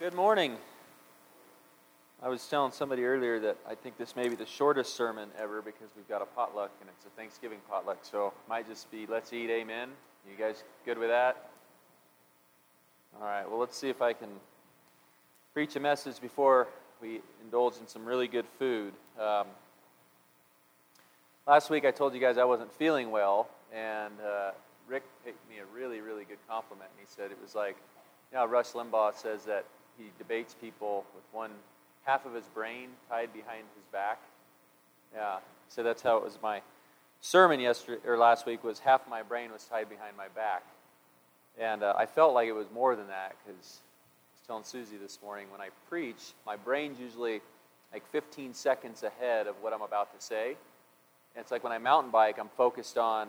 Good morning. I was telling somebody earlier that I think this may be the shortest sermon ever because we've got a potluck and it's a Thanksgiving potluck. So it might just be let's eat, amen. You guys good with that? All right, well, let's see if I can preach a message before we indulge in some really good food. Um, last week I told you guys I wasn't feeling well, and uh, Rick picked me a really, really good compliment. He said it was like, you know, Rush Limbaugh says that he debates people with one half of his brain tied behind his back. Yeah, so that's how it was. My sermon yesterday or last week was half my brain was tied behind my back, and uh, I felt like it was more than that because I was telling Susie this morning when I preach, my brain's usually like 15 seconds ahead of what I'm about to say. And it's like when I mountain bike, I'm focused on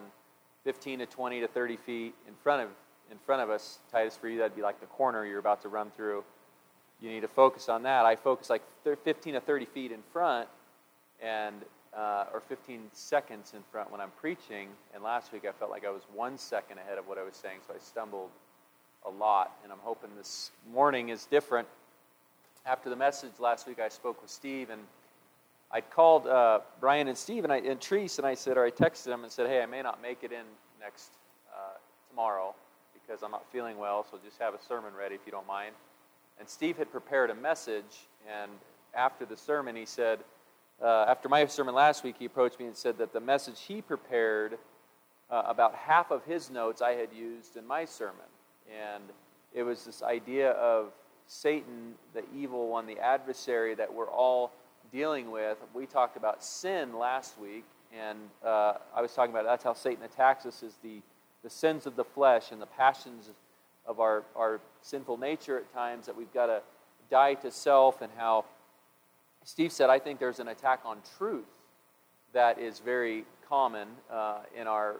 15 to 20 to 30 feet in front of in front of us. Titus, for you, that'd be like the corner you're about to run through you need to focus on that. I focus like 15 to 30 feet in front, and uh, or 15 seconds in front when I'm preaching. And last week I felt like I was one second ahead of what I was saying, so I stumbled a lot. And I'm hoping this morning is different. After the message last week, I spoke with Steve, and I called uh, Brian and Steve and, I, and Treese, and I said, or I texted them and said, hey, I may not make it in next uh, tomorrow because I'm not feeling well, so just have a sermon ready if you don't mind. And Steve had prepared a message, and after the sermon, he said, uh, after my sermon last week, he approached me and said that the message he prepared, uh, about half of his notes I had used in my sermon. And it was this idea of Satan, the evil one, the adversary that we're all dealing with. We talked about sin last week, and uh, I was talking about that's how Satan attacks us is the, the sins of the flesh and the passions of our, our sinful nature at times that we've got to die to self, and how Steve said, I think there's an attack on truth that is very common uh, in our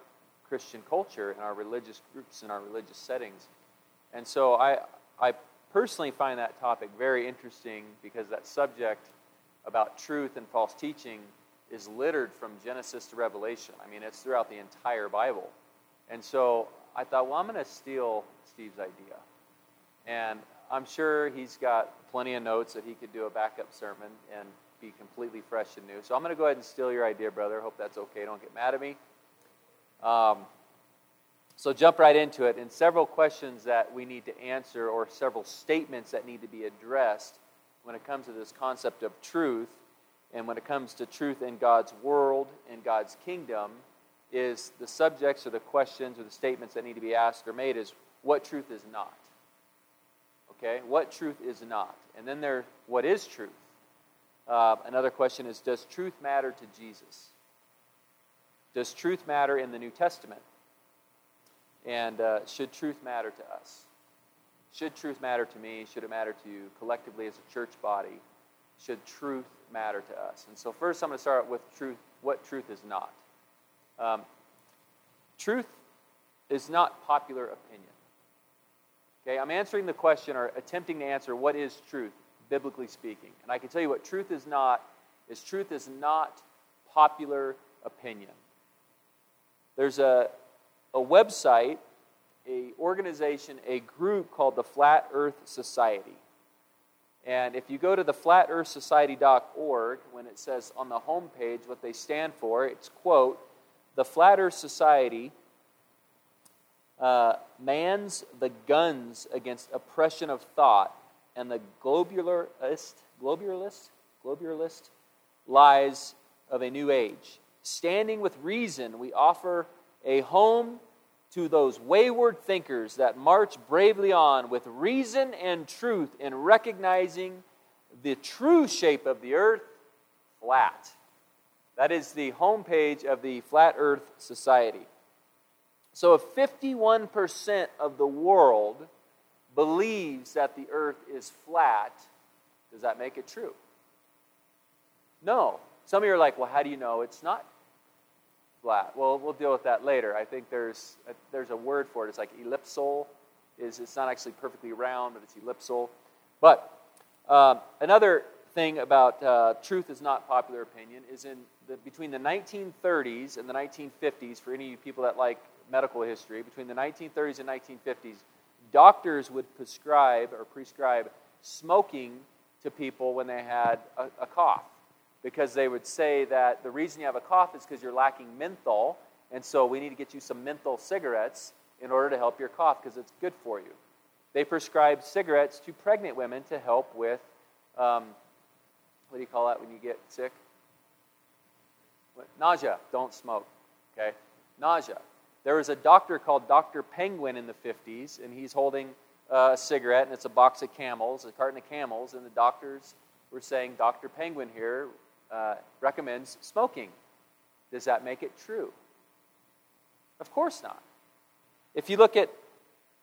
Christian culture, in our religious groups, in our religious settings. And so I, I personally find that topic very interesting because that subject about truth and false teaching is littered from Genesis to Revelation. I mean, it's throughout the entire Bible. And so I thought, well, I'm going to steal Steve's idea. And I'm sure he's got plenty of notes that he could do a backup sermon and be completely fresh and new. So I'm going to go ahead and steal your idea, brother. Hope that's okay. Don't get mad at me. Um, so jump right into it. And several questions that we need to answer, or several statements that need to be addressed when it comes to this concept of truth, and when it comes to truth in God's world, in God's kingdom, is the subjects or the questions or the statements that need to be asked or made is what truth is not. Okay? What truth is not? And then there, what is truth? Uh, another question is Does truth matter to Jesus? Does truth matter in the New Testament? And uh, should truth matter to us? Should truth matter to me? Should it matter to you collectively as a church body? Should truth matter to us? And so, first, I'm going to start with truth. What truth is not? Um, truth is not popular opinion. Okay, I'm answering the question or attempting to answer what is truth, biblically speaking. And I can tell you what truth is not is truth is not popular opinion. There's a, a website, a organization, a group called the Flat Earth Society. And if you go to the flatearthsociety.org, when it says on the homepage what they stand for, it's quote, the Flat Earth Society uh, mans the guns against oppression of thought and the globularist, globularist, globularist lies of a new age. Standing with reason, we offer a home to those wayward thinkers that march bravely on with reason and truth in recognizing the true shape of the earth flat. That is the homepage of the Flat Earth Society. So if 51% of the world believes that the earth is flat, does that make it true? No. Some of you are like, well, how do you know it's not flat? Well, we'll deal with that later. I think there's a, there's a word for it. It's like ellipsal. Is it's not actually perfectly round, but it's ellipsal. But um, another thing about uh, truth is not popular opinion is in the, between the 1930s and the 1950s. For any of you people that like medical history, between the 1930s and 1950s, doctors would prescribe or prescribe smoking to people when they had a, a cough because they would say that the reason you have a cough is because you're lacking menthol, and so we need to get you some menthol cigarettes in order to help your cough because it's good for you. They prescribed cigarettes to pregnant women to help with, um, what do you call that when you get sick? What? Nausea. Don't smoke. Okay? Nausea. There was a doctor called Dr. Penguin in the 50s, and he's holding a cigarette, and it's a box of camels, a carton of camels, and the doctors were saying, Dr. Penguin here uh, recommends smoking. Does that make it true? Of course not. If you look at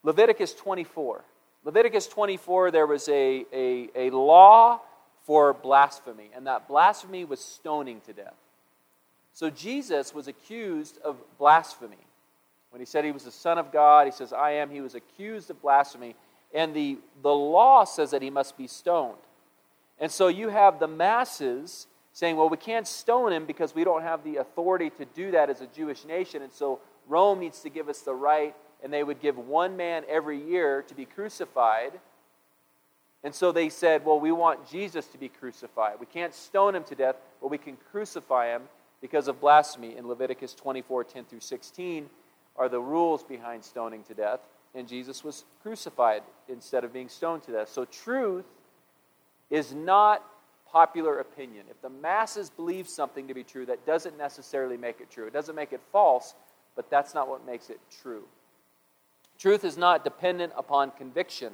Leviticus 24, Leviticus 24, there was a, a, a law for blasphemy, and that blasphemy was stoning to death. So Jesus was accused of blasphemy. When he said he was the Son of God, he says, I am. He was accused of blasphemy. And the, the law says that he must be stoned. And so you have the masses saying, well, we can't stone him because we don't have the authority to do that as a Jewish nation. And so Rome needs to give us the right, and they would give one man every year to be crucified. And so they said, well, we want Jesus to be crucified. We can't stone him to death, but we can crucify him because of blasphemy. In Leviticus 24 10 through 16 are the rules behind stoning to death. And Jesus was crucified instead of being stoned to death. So truth is not popular opinion. If the masses believe something to be true, that doesn't necessarily make it true. It doesn't make it false, but that's not what makes it true. Truth is not dependent upon conviction.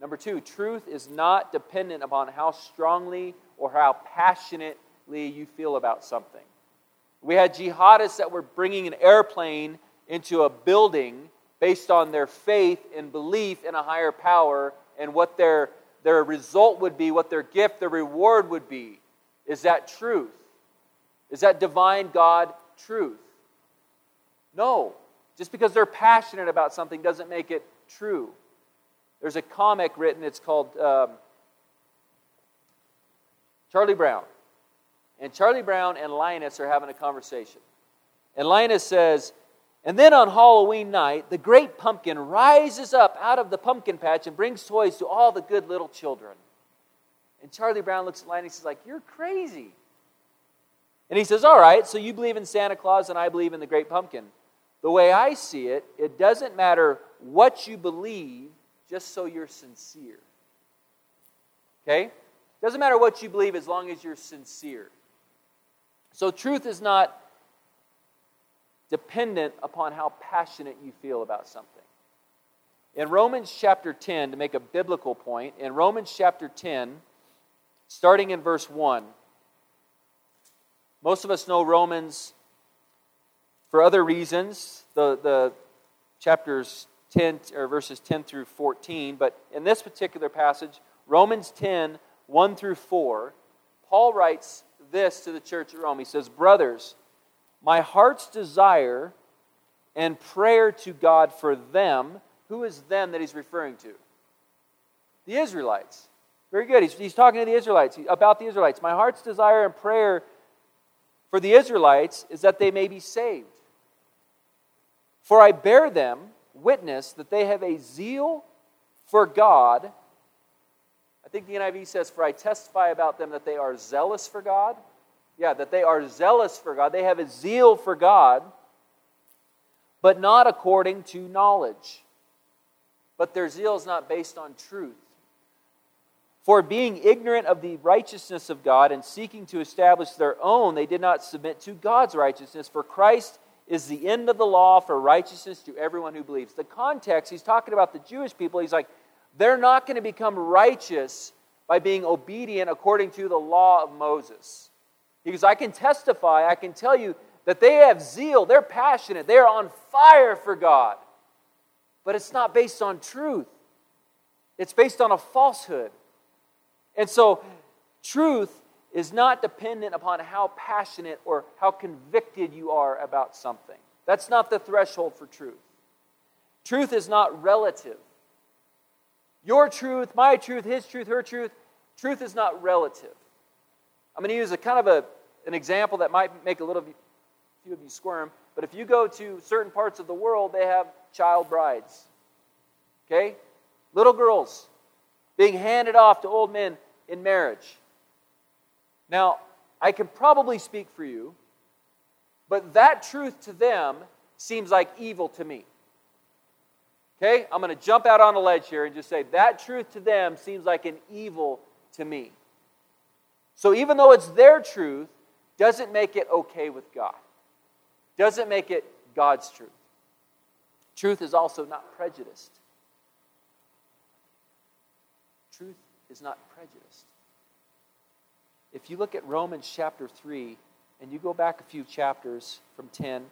Number two, truth is not dependent upon how strongly or how passionately you feel about something. We had jihadists that were bringing an airplane into a building based on their faith and belief in a higher power and what their, their result would be, what their gift, their reward would be. Is that truth? Is that divine God truth? No. Just because they're passionate about something doesn't make it true. There's a comic written, it's called um, Charlie Brown. And Charlie Brown and Linus are having a conversation. And Linus says, and then on Halloween night, the great pumpkin rises up out of the pumpkin patch and brings toys to all the good little children. And Charlie Brown looks at Linus and says, like, you're crazy. And he says, all right, so you believe in Santa Claus and I believe in the great pumpkin. The way I see it, it doesn't matter what you believe, just so you're sincere. Okay? Doesn't matter what you believe as long as you're sincere. So truth is not dependent upon how passionate you feel about something. In Romans chapter 10, to make a biblical point, in Romans chapter 10, starting in verse 1, most of us know Romans for other reasons, the, the chapters 10 or verses 10 through 14, but in this particular passage, Romans 10, 1 through 4, Paul writes this to the church at Rome. He says, Brothers, my heart's desire and prayer to God for them, who is them that he's referring to? The Israelites. Very good. He's, he's talking to the Israelites, about the Israelites. My heart's desire and prayer for the Israelites is that they may be saved. For I bear them witness that they have a zeal for God. I think the NIV says, For I testify about them that they are zealous for God. Yeah, that they are zealous for God. They have a zeal for God, but not according to knowledge. But their zeal is not based on truth. For being ignorant of the righteousness of God and seeking to establish their own, they did not submit to God's righteousness. For Christ is the end of the law for righteousness to everyone who believes. The context, he's talking about the Jewish people. He's like, they're not going to become righteous by being obedient according to the law of Moses. Because I can testify, I can tell you that they have zeal, they're passionate, they're on fire for God. But it's not based on truth, it's based on a falsehood. And so, truth is not dependent upon how passionate or how convicted you are about something. That's not the threshold for truth. Truth is not relative. Your truth, my truth, his truth, her truth, truth is not relative. I'm going to use a kind of a, an example that might make a little few of you squirm, but if you go to certain parts of the world, they have child brides. Okay? Little girls. being handed off to old men in marriage. Now, I can probably speak for you, but that truth to them seems like evil to me. Okay? I'm going to jump out on a ledge here and just say that truth to them seems like an evil to me. So even though it's their truth, doesn't make it okay with God. Doesn't make it God's truth. Truth is also not prejudiced. Truth is not prejudiced. If you look at Romans chapter 3, and you go back a few chapters from 10,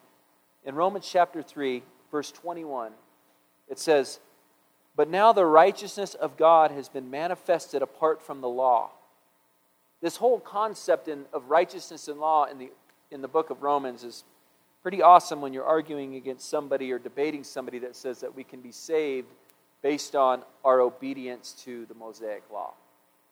in Romans chapter 3, verse 21, it says, But now the righteousness of God has been manifested apart from the law. This whole concept in, of righteousness and law in the, in the book of Romans is pretty awesome when you're arguing against somebody or debating somebody that says that we can be saved based on our obedience to the Mosaic law,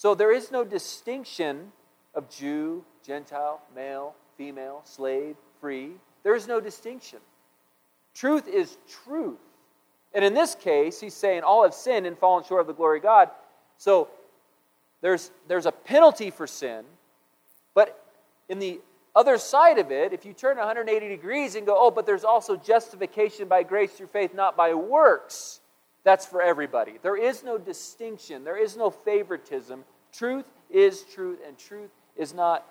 So there is no distinction of Jew, Gentile, male, female, slave, free. There is no distinction. Truth is truth. And in this case, he's saying all have sinned and fallen short of the glory of God. So there's, there's a penalty for sin, but in the other side of it, if you turn 180 degrees and go, oh, but there's also justification by grace through faith, not by works, that's for everybody. There is no distinction, there is no favoritism. Truth is truth, and truth is not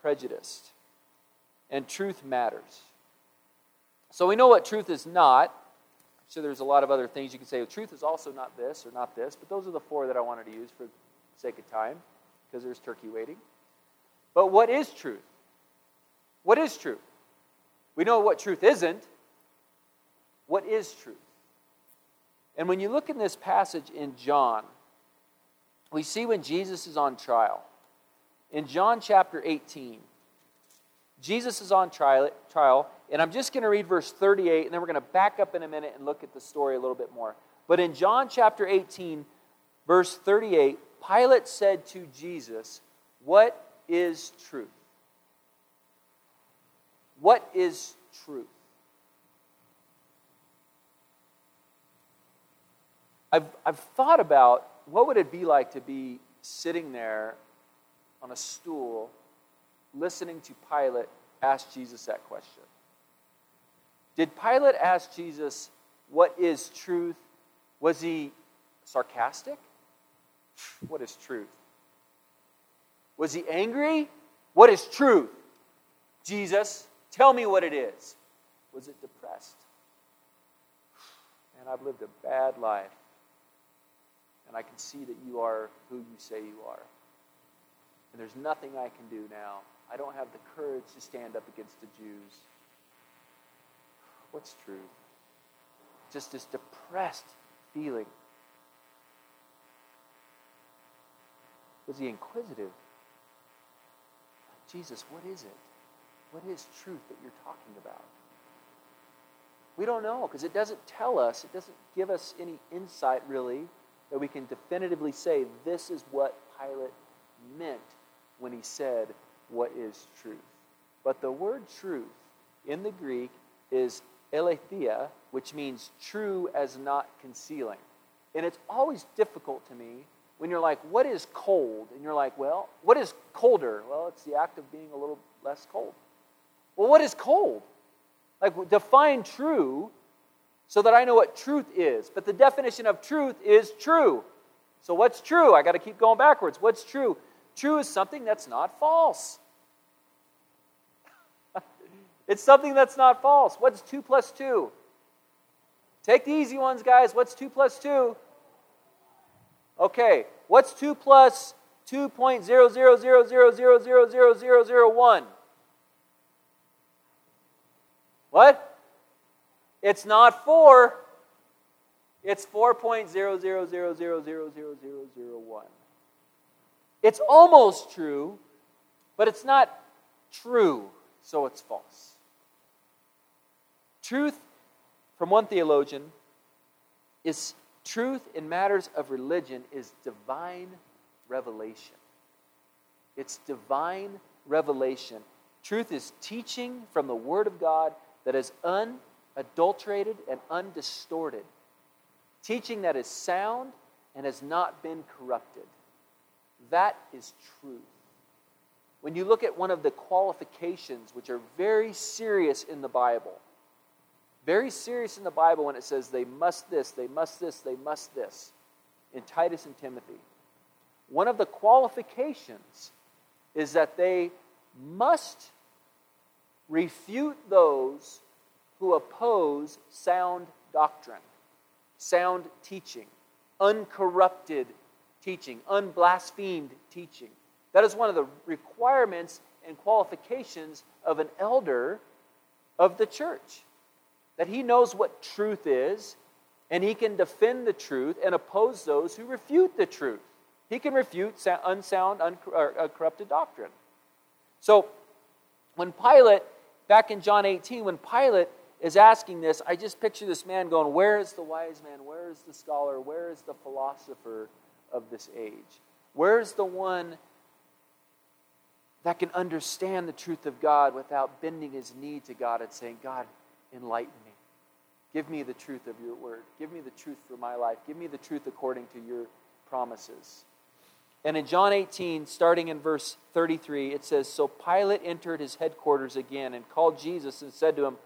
prejudiced. And truth matters. So we know what truth is not. So there's a lot of other things you can say. Well, truth is also not this or not this, but those are the four that I wanted to use for sake of time because there's turkey waiting. But what is truth? What is truth? We know what truth isn't. What is truth? And when you look in this passage in John, we see when Jesus is on trial. In John chapter 18, Jesus is on trial, trial and I'm just going to read verse 38, and then we're going to back up in a minute and look at the story a little bit more. But in John chapter 18, verse 38, Pilate said to Jesus, What is truth? What is truth? I've, I've thought about what would it be like to be sitting there on a stool listening to Pilate ask Jesus that question. Did Pilate ask Jesus, What is truth? Was he sarcastic? What is truth? Was he angry? What is truth? Jesus, tell me what it is. Was it depressed? And I've lived a bad life. And I can see that you are who you say you are. And there's nothing I can do now. I don't have the courage to stand up against the Jews. What's true? Just this depressed feeling. Was he inquisitive? Jesus, what is it? What is truth that you're talking about? We don't know because it doesn't tell us, it doesn't give us any insight really that we can definitively say this is what Pilate meant when he said, What is truth? But the word truth in the Greek is aletheia, which means true as not concealing. And it's always difficult to me when you're like, What is cold? And you're like, Well, what is colder? Well, it's the act of being a little less cold. Well, what is cold? Like, define true so that I know what truth is. But the definition of truth is true. So, what's true? I got to keep going backwards. What's true? True is something that's not false. it's something that's not false. What's 2 plus 2? Take the easy ones, guys. What's 2 plus 2? Okay, what's 2 plus 2.00000000001? What? It's not 4. It's 4.000000001. It's almost true, but it's not true, so it's false. Truth, from one theologian, is truth in matters of religion is divine revelation. It's divine revelation. Truth is teaching from the Word of God that is unadulterated and undistorted. Teaching that is sound and has not been corrupted. That is truth. When you look at one of the qualifications, which are very serious in the Bible, very serious in the Bible when it says they must this, they must this, they must this, in Titus and Timothy. One of the qualifications is that they must refute those who oppose sound doctrine, sound teaching, uncorrupted teaching, unblasphemed teaching. That is one of the requirements and qualifications of an elder of the church. That he knows what truth is, and he can defend the truth and oppose those who refute the truth. He can refute unsound, uncorrupted uh, doctrine. So, when Pilate, back in John 18, when Pilate is asking this, I just picture this man going, Where is the wise man? Where is the scholar? Where is the philosopher of this age? Where is the one that can understand the truth of God without bending his knee to God and saying, God, enlighten me. Give me the truth of your word. Give me the truth for my life. Give me the truth according to your promises. And in John 18, starting in verse 33, it says So Pilate entered his headquarters again and called Jesus and said to him,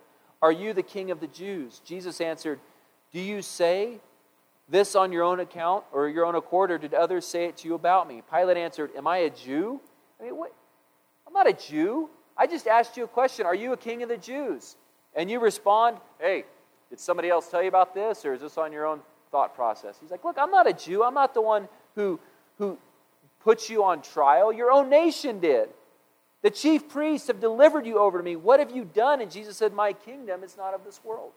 Are you the king of the Jews? Jesus answered, Do you say this on your own account or your own accord, or did others say it to you about me? Pilate answered, Am I a Jew? I mean, what? I'm not a Jew. I just asked you a question Are you a king of the Jews? And you respond, Hey, did somebody else tell you about this, or is this on your own thought process? He's like, Look, I'm not a Jew. I'm not the one who, who puts you on trial. Your own nation did. The chief priests have delivered you over to me. What have you done? And Jesus said, My kingdom is not of this world.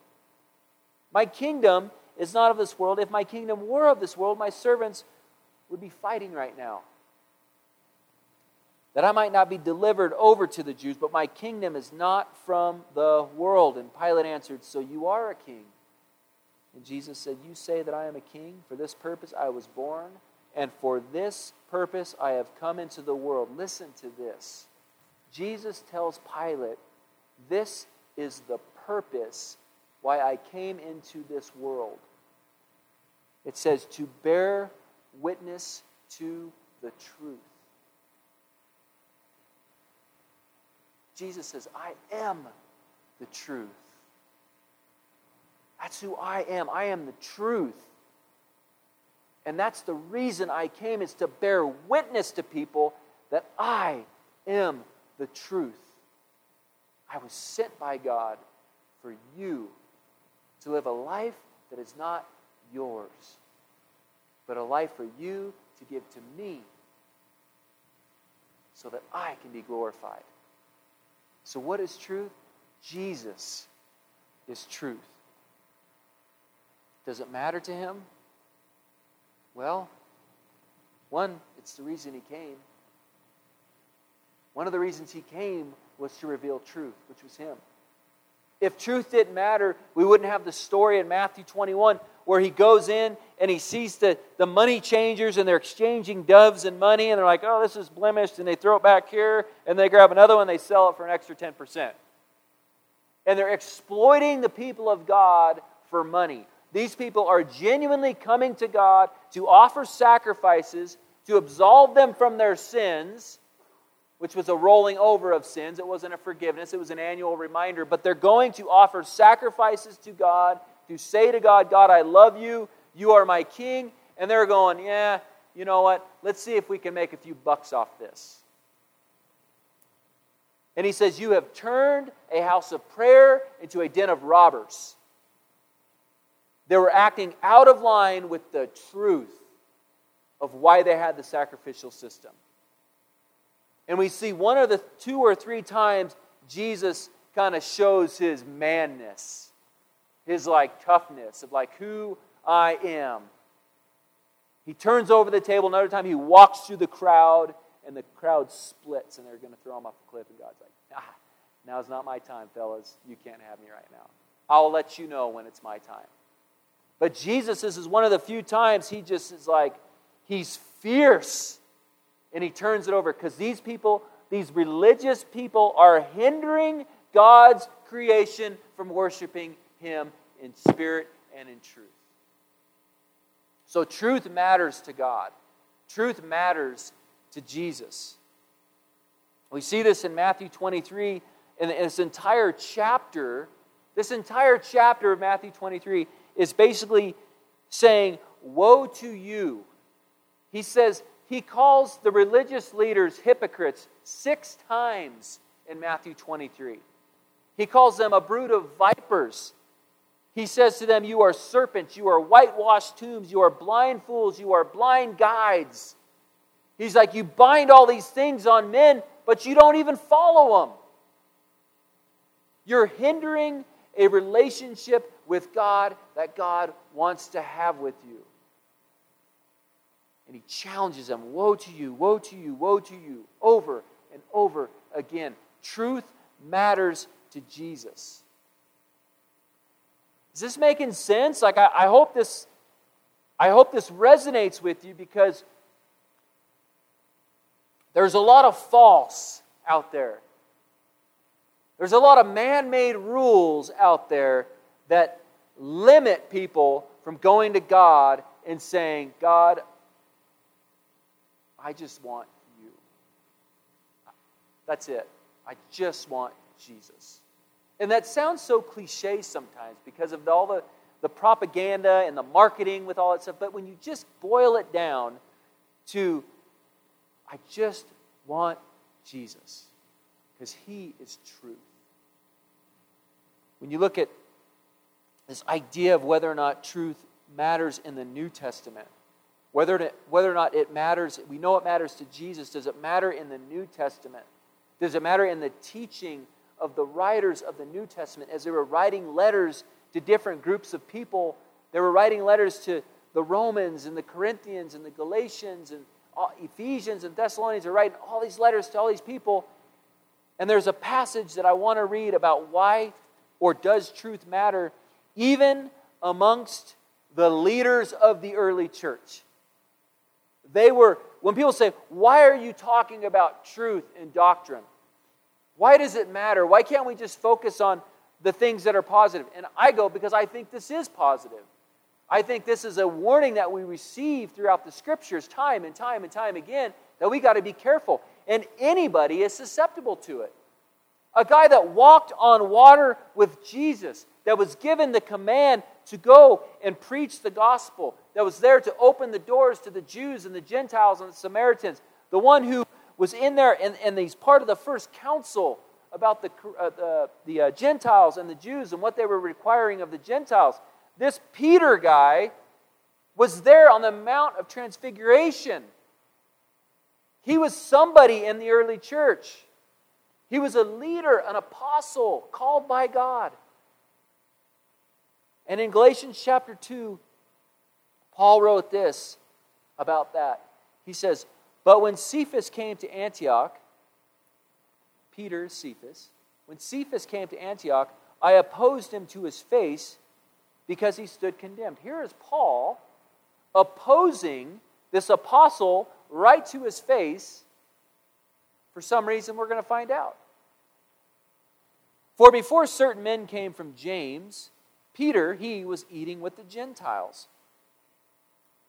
My kingdom is not of this world. If my kingdom were of this world, my servants would be fighting right now. That I might not be delivered over to the Jews, but my kingdom is not from the world. And Pilate answered, So you are a king. And Jesus said, You say that I am a king? For this purpose I was born and for this purpose I have come into the world. Listen to this. Jesus tells Pilate, This is the purpose why I came into this world. It says, To bear witness to the truth. Jesus says, I am the truth. That's who I am. I am the truth. And that's the reason I came is to bear witness to people that I am the truth. I was sent by God for you to live a life that is not yours, but a life for you to give to me so that I can be glorified. So, what is truth? Jesus is truth. Does it matter to him? Well, one, it's the reason he came. One of the reasons he came was to reveal truth, which was him. If truth didn't matter, we wouldn't have the story in Matthew 21 where he goes in and he sees the, the money changers and they're exchanging doves and money and they're like, oh, this is blemished. And they throw it back here and they grab another one, they sell it for an extra 10%. And they're exploiting the people of God for money. These people are genuinely coming to God to offer sacrifices to absolve them from their sins, which was a rolling over of sins. It wasn't a forgiveness, it was an annual reminder. But they're going to offer sacrifices to God to say to God, God, I love you. You are my king. And they're going, yeah, you know what? Let's see if we can make a few bucks off this. And he says, You have turned a house of prayer into a den of robbers. They were acting out of line with the truth of why they had the sacrificial system. And we see one of the two or three times Jesus kind of shows his manness, his like toughness of like who I am. He turns over the table. Another time, he walks through the crowd, and the crowd splits, and they're going to throw him off the cliff. And God's like, ah, now's not my time, fellas. You can't have me right now. I'll let you know when it's my time. But Jesus, this is one of the few times he just is like, he's fierce. And he turns it over because these people, these religious people, are hindering God's creation from worshiping him in spirit and in truth. So, truth matters to God, truth matters to Jesus. We see this in Matthew 23, in this entire chapter. This entire chapter of Matthew 23 is basically saying, Woe to you. He says, he calls the religious leaders hypocrites six times in Matthew 23. He calls them a brood of vipers. He says to them, You are serpents, you are whitewashed tombs, you are blind fools, you are blind guides. He's like, You bind all these things on men, but you don't even follow them. You're hindering a relationship with God that God wants to have with you. And he challenges them Woe to you, woe to you, woe to you, over and over again. Truth matters to Jesus. Is this making sense? Like I, I hope this I hope this resonates with you because there's a lot of false out there. There's a lot of man made rules out there that limit people from going to God and saying, God, I just want you. That's it. I just want Jesus. And that sounds so cliche sometimes because of all the, the propaganda and the marketing with all that stuff. But when you just boil it down to, I just want Jesus because he is truth. When you look at this idea of whether or not truth matters in the New Testament, whether, it, whether or not it matters, we know it matters to Jesus. Does it matter in the New Testament? Does it matter in the teaching of the writers of the New Testament as they were writing letters to different groups of people? They were writing letters to the Romans and the Corinthians and the Galatians and Ephesians and Thessalonians. They're writing all these letters to all these people. And there's a passage that I want to read about why or does truth matter even amongst the leaders of the early church. They were, when people say, Why are you talking about truth and doctrine? Why does it matter? Why can't we just focus on the things that are positive? And I go, Because I think this is positive. I think this is a warning that we receive throughout the scriptures time and time and time again that we got to be careful. And anybody is susceptible to it. A guy that walked on water with Jesus, that was given the command to go and preach the gospel, that was there to open the doors to the Jews and the Gentiles and the Samaritans, the one who was in there and, and he's part of the first council about the, uh, the, the uh, Gentiles and the Jews and what they were requiring of the Gentiles. This Peter guy was there on the Mount of Transfiguration. He was somebody in the early church. He was a leader, an apostle called by God. And in Galatians chapter 2, Paul wrote this about that. He says, But when Cephas came to Antioch, Peter, Cephas, when Cephas came to Antioch, I opposed him to his face because he stood condemned. Here is Paul opposing this apostle right to his face for some reason we're going to find out. For before certain men came from James, Peter, he was eating with the Gentiles.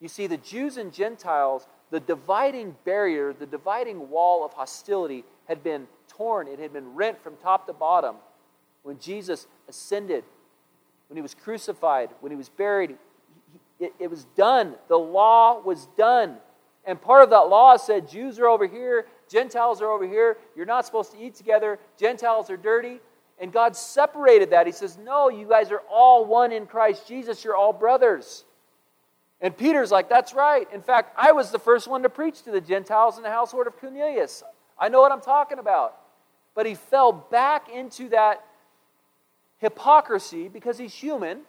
You see, the Jews and Gentiles, the dividing barrier, the dividing wall of hostility had been torn, it had been rent from top to bottom when Jesus ascended, when he was crucified, when he was buried. it, it was done. The law was done. And part of that law said Jews are over here, Gentiles are over here. You're not supposed to eat together. Gentiles are dirty. And God separated that. He says, No, you guys are all one in Christ Jesus. You're all brothers. And Peter's like, That's right. In fact, I was the first one to preach to the Gentiles in the household of Cornelius. I know what I'm talking about. But he fell back into that hypocrisy because he's human.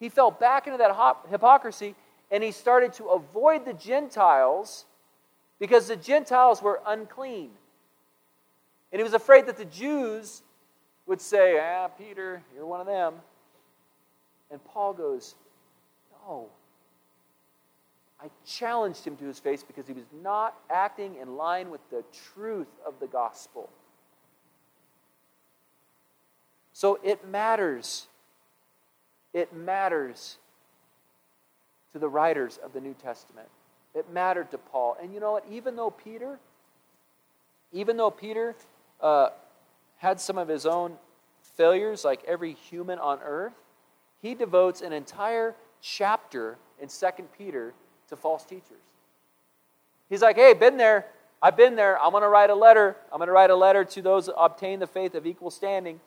He fell back into that hypocrisy and he started to avoid the Gentiles because the Gentiles were unclean. And he was afraid that the Jews would say, Ah, Peter, you're one of them. And Paul goes, No. I challenged him to his face because he was not acting in line with the truth of the gospel. So it matters. It matters to the writers of the New Testament. It mattered to Paul. And you know what? Even though Peter, even though Peter uh, had some of his own failures, like every human on earth, he devotes an entire chapter in Second Peter to false teachers. He's like, hey, been there. I've been there. I'm going to write a letter. I'm going to write a letter to those that obtain the faith of equal standing.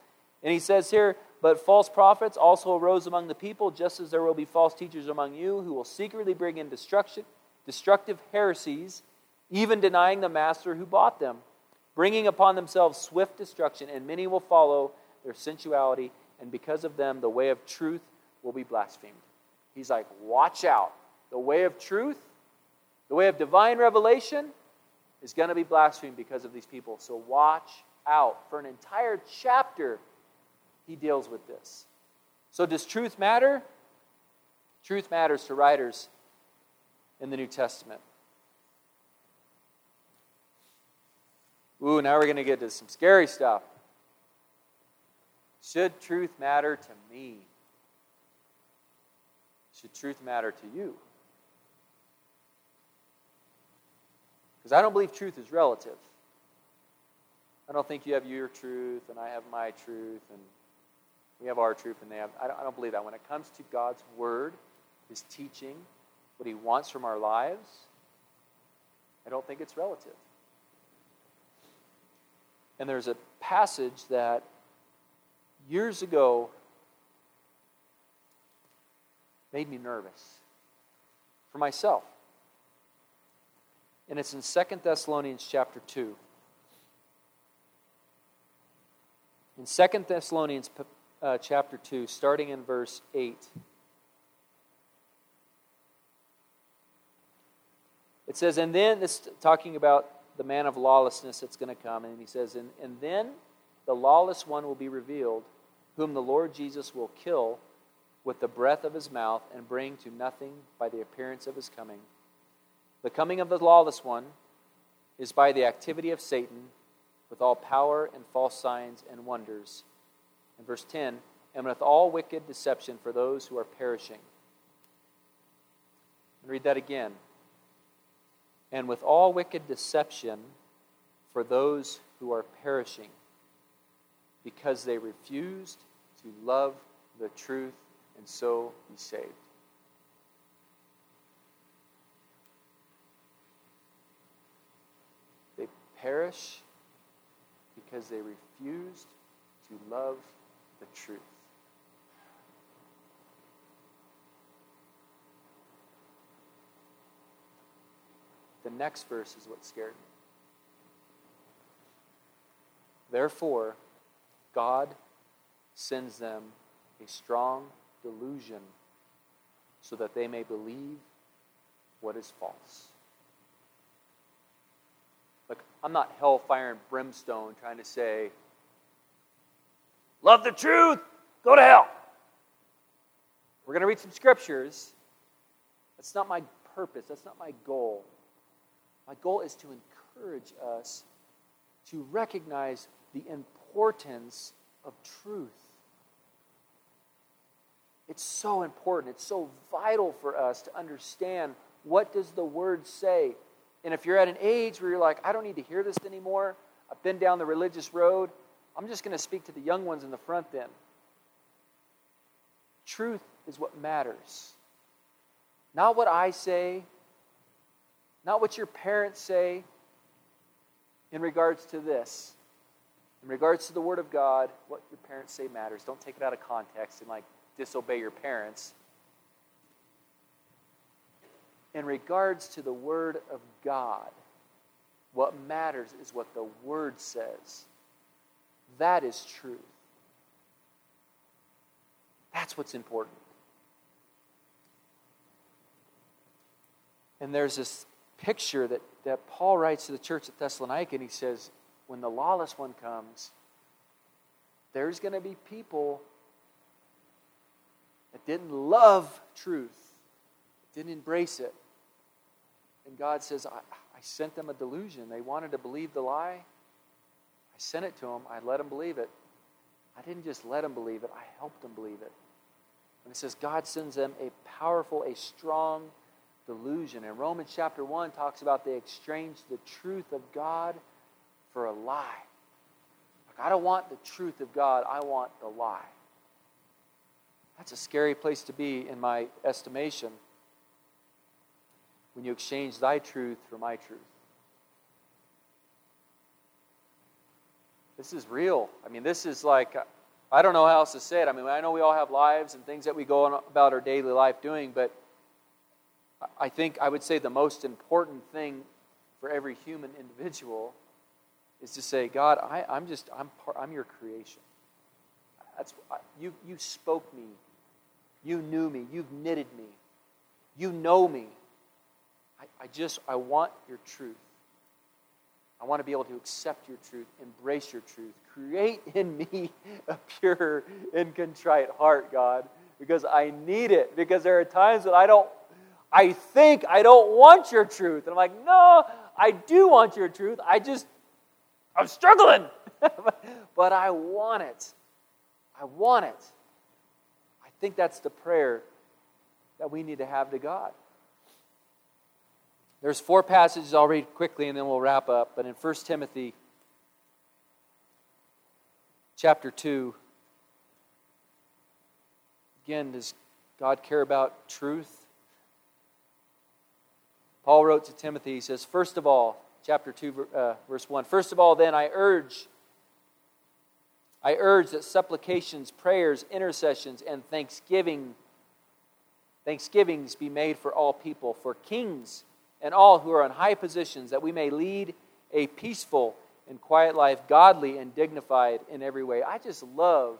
And he says here, but false prophets also arose among the people, just as there will be false teachers among you who will secretly bring in destruction, destructive heresies, even denying the master who bought them, bringing upon themselves swift destruction, and many will follow their sensuality, and because of them, the way of truth will be blasphemed. He's like, watch out. The way of truth, the way of divine revelation, is going to be blasphemed because of these people. So watch out. For an entire chapter, he deals with this. So, does truth matter? Truth matters to writers in the New Testament. Ooh, now we're going to get to some scary stuff. Should truth matter to me? Should truth matter to you? Because I don't believe truth is relative. I don't think you have your truth and I have my truth and we have our truth and they have. I don't, I don't believe that. When it comes to God's word, his teaching, what he wants from our lives, I don't think it's relative. And there's a passage that years ago made me nervous for myself. And it's in Second Thessalonians chapter 2. In Second Thessalonians uh, chapter 2, starting in verse 8. It says, and then, this talking about the man of lawlessness that's going to come, and he says, and, and then the lawless one will be revealed, whom the Lord Jesus will kill with the breath of his mouth and bring to nothing by the appearance of his coming. The coming of the lawless one is by the activity of Satan with all power and false signs and wonders in verse 10, and with all wicked deception for those who are perishing. And read that again. And with all wicked deception for those who are perishing, because they refused to love the truth and so be saved. They perish because they refused to love the truth. The next verse is what scared me. Therefore, God sends them a strong delusion so that they may believe what is false. I'm not hellfire and brimstone trying to say, love the truth, go to hell. We're going to read some scriptures. That's not my purpose, that's not my goal. My goal is to encourage us to recognize the importance of truth. It's so important. It's so vital for us to understand what does the word say. And if you're at an age where you're like, I don't need to hear this anymore, I've been down the religious road, I'm just going to speak to the young ones in the front then. Truth is what matters. Not what I say, not what your parents say in regards to this. In regards to the Word of God, what your parents say matters. Don't take it out of context and like disobey your parents. In regards to the Word of God, what matters is what the Word says. That is truth. That's what's important. And there's this picture that, that Paul writes to the church at Thessalonica, and he says, when the lawless one comes, there's going to be people that didn't love truth, didn't embrace it. And God says, I, I sent them a delusion. They wanted to believe the lie. I sent it to them. I let them believe it. I didn't just let them believe it, I helped them believe it. And it says God sends them a powerful, a strong delusion. And Romans chapter 1 talks about they exchanged the truth of God for a lie. Like, I don't want the truth of God, I want the lie. That's a scary place to be, in my estimation, when you exchange thy truth for my truth. This is real. I mean, this is like, I don't know how else to say it. I mean, I know we all have lives and things that we go about our daily life doing, but I think I would say the most important thing for every human individual is to say, God, I, am just, I'm, part, I'm your creation. That's, you, you spoke me. You knew me. You've knitted me. You know me. I, I just, I want your truth. I want to be able to accept your truth, embrace your truth. Create in me a pure and contrite heart, God, because I need it. Because there are times that I don't I think I don't want your truth. And I'm like, no, I do want your truth. I just, I'm struggling. but I want it. I want it. I think that's the prayer that we need to have to God. There's four passages I'll read quickly and then we'll wrap up. But in 1 Timothy chapter 2, again, does God care about truth? Paul wrote to Timothy, he says, First of all, chapter 2, uh, verse 1, First of all, then, I urge, I urge that supplications, prayers, intercessions, and thanksgiving, thanksgivings be made for all people, for kings and all who are in high positions, that we may lead a peaceful and quiet life, godly and dignified in every way. I just love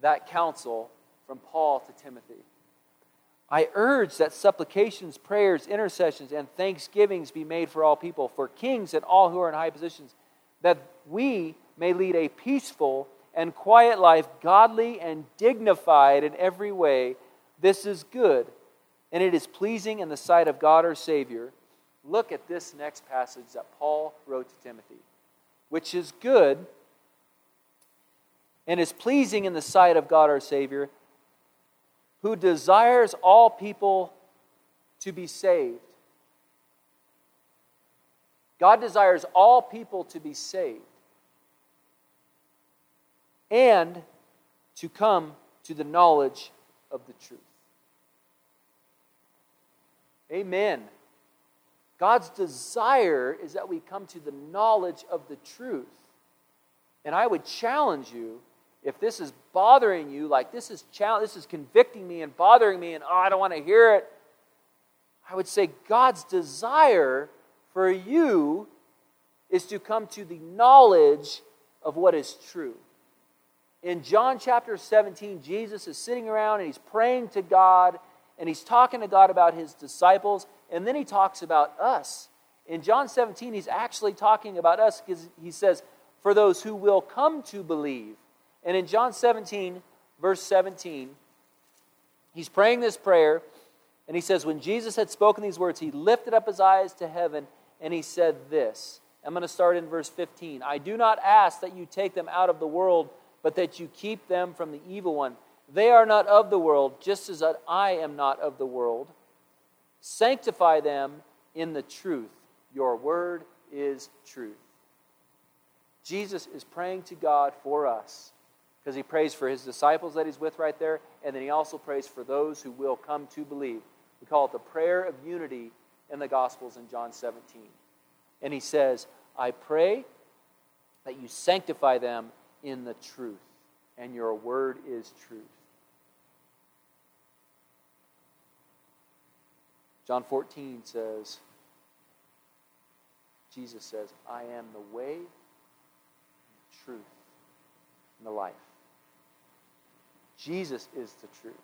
that counsel from Paul to Timothy. I urge that supplications, prayers, intercessions, and thanksgivings be made for all people, for kings and all who are in high positions, that we may lead a peaceful and quiet life, godly and dignified in every way. This is good, and it is pleasing in the sight of God our Savior. Look at this next passage that Paul wrote to Timothy, which is good and is pleasing in the sight of God our Savior who desires all people to be saved. God desires all people to be saved and to come to the knowledge of the truth. Amen. God's desire is that we come to the knowledge of the truth. And I would challenge you if this is bothering you, like this is challenge, this is convicting me and bothering me, and oh, I don't want to hear it, I would say God's desire for you is to come to the knowledge of what is true. In John chapter 17, Jesus is sitting around and he's praying to God and he's talking to God about his disciples, and then he talks about us. In John 17, he's actually talking about us because he says, For those who will come to believe. And in John 17, verse 17, he's praying this prayer, and he says, When Jesus had spoken these words, he lifted up his eyes to heaven and he said this. I'm going to start in verse 15. I do not ask that you take them out of the world, but that you keep them from the evil one. They are not of the world, just as I am not of the world. Sanctify them in the truth. Your word is truth. Jesus is praying to God for us because he prays for his disciples that he's with right there, and then he also prays for those who will come to believe. We call it the prayer of unity in the Gospels in John 17. And he says, I pray that you sanctify them in the truth, and your word is truth. John 14 says, Jesus says, I am the way, the truth, and the life. Jesus is the truth.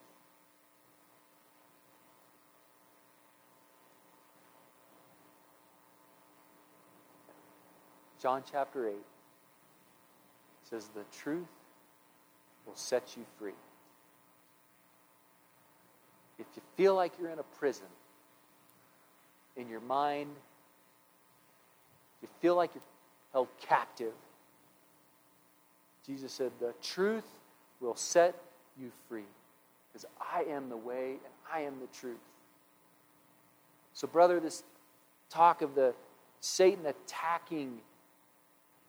John chapter 8 says, The truth will set you free. If you feel like you're in a prison, in your mind, you feel like you're held captive, Jesus said, The truth will set you free. Because I am the way and I am the truth. So, brother, this talk of the Satan attacking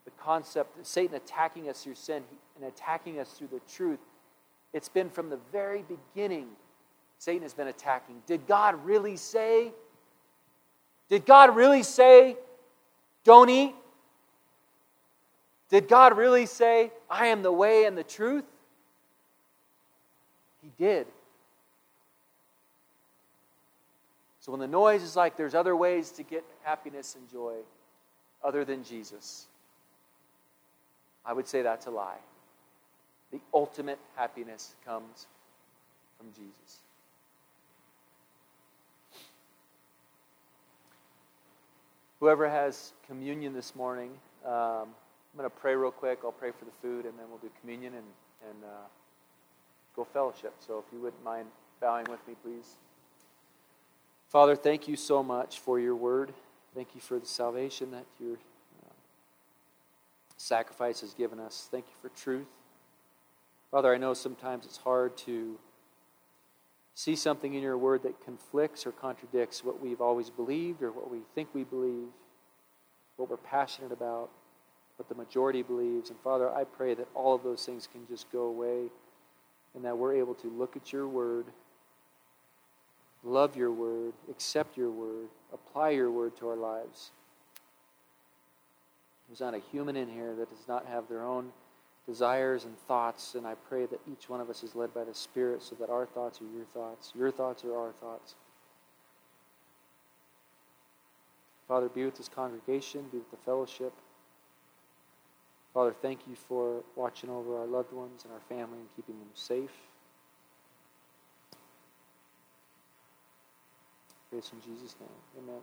the concept Satan attacking us through sin and attacking us through the truth, it's been from the very beginning. Satan has been attacking. Did God really say? Did God really say, don't eat? Did God really say, I am the way and the truth? He did. So when the noise is like there's other ways to get happiness and joy other than Jesus, I would say that's a lie. The ultimate happiness comes from Jesus. Whoever has communion this morning, um, I'm going to pray real quick. I'll pray for the food, and then we'll do communion and, and uh, go fellowship. So if you wouldn't mind bowing with me, please. Father, thank you so much for your word. Thank you for the salvation that your uh, sacrifice has given us. Thank you for truth. Father, I know sometimes it's hard to see something in your word that conflicts or contradicts what we've always believed or what we think we believe, what we're passionate about, what the majority believes. And Father, I pray that all of those things can just go away and that we're able to look at your word, love your word, accept your word, apply your word to our lives. There's not a human in here that does not have their own desires and thoughts, and I pray that each one of us is led by the Spirit so that our thoughts are your thoughts, your thoughts are our thoughts. Father, be with this congregation, be with the fellowship. Father, thank you for watching over our loved ones and our family and keeping them safe. Praise in Jesus' name. Amen.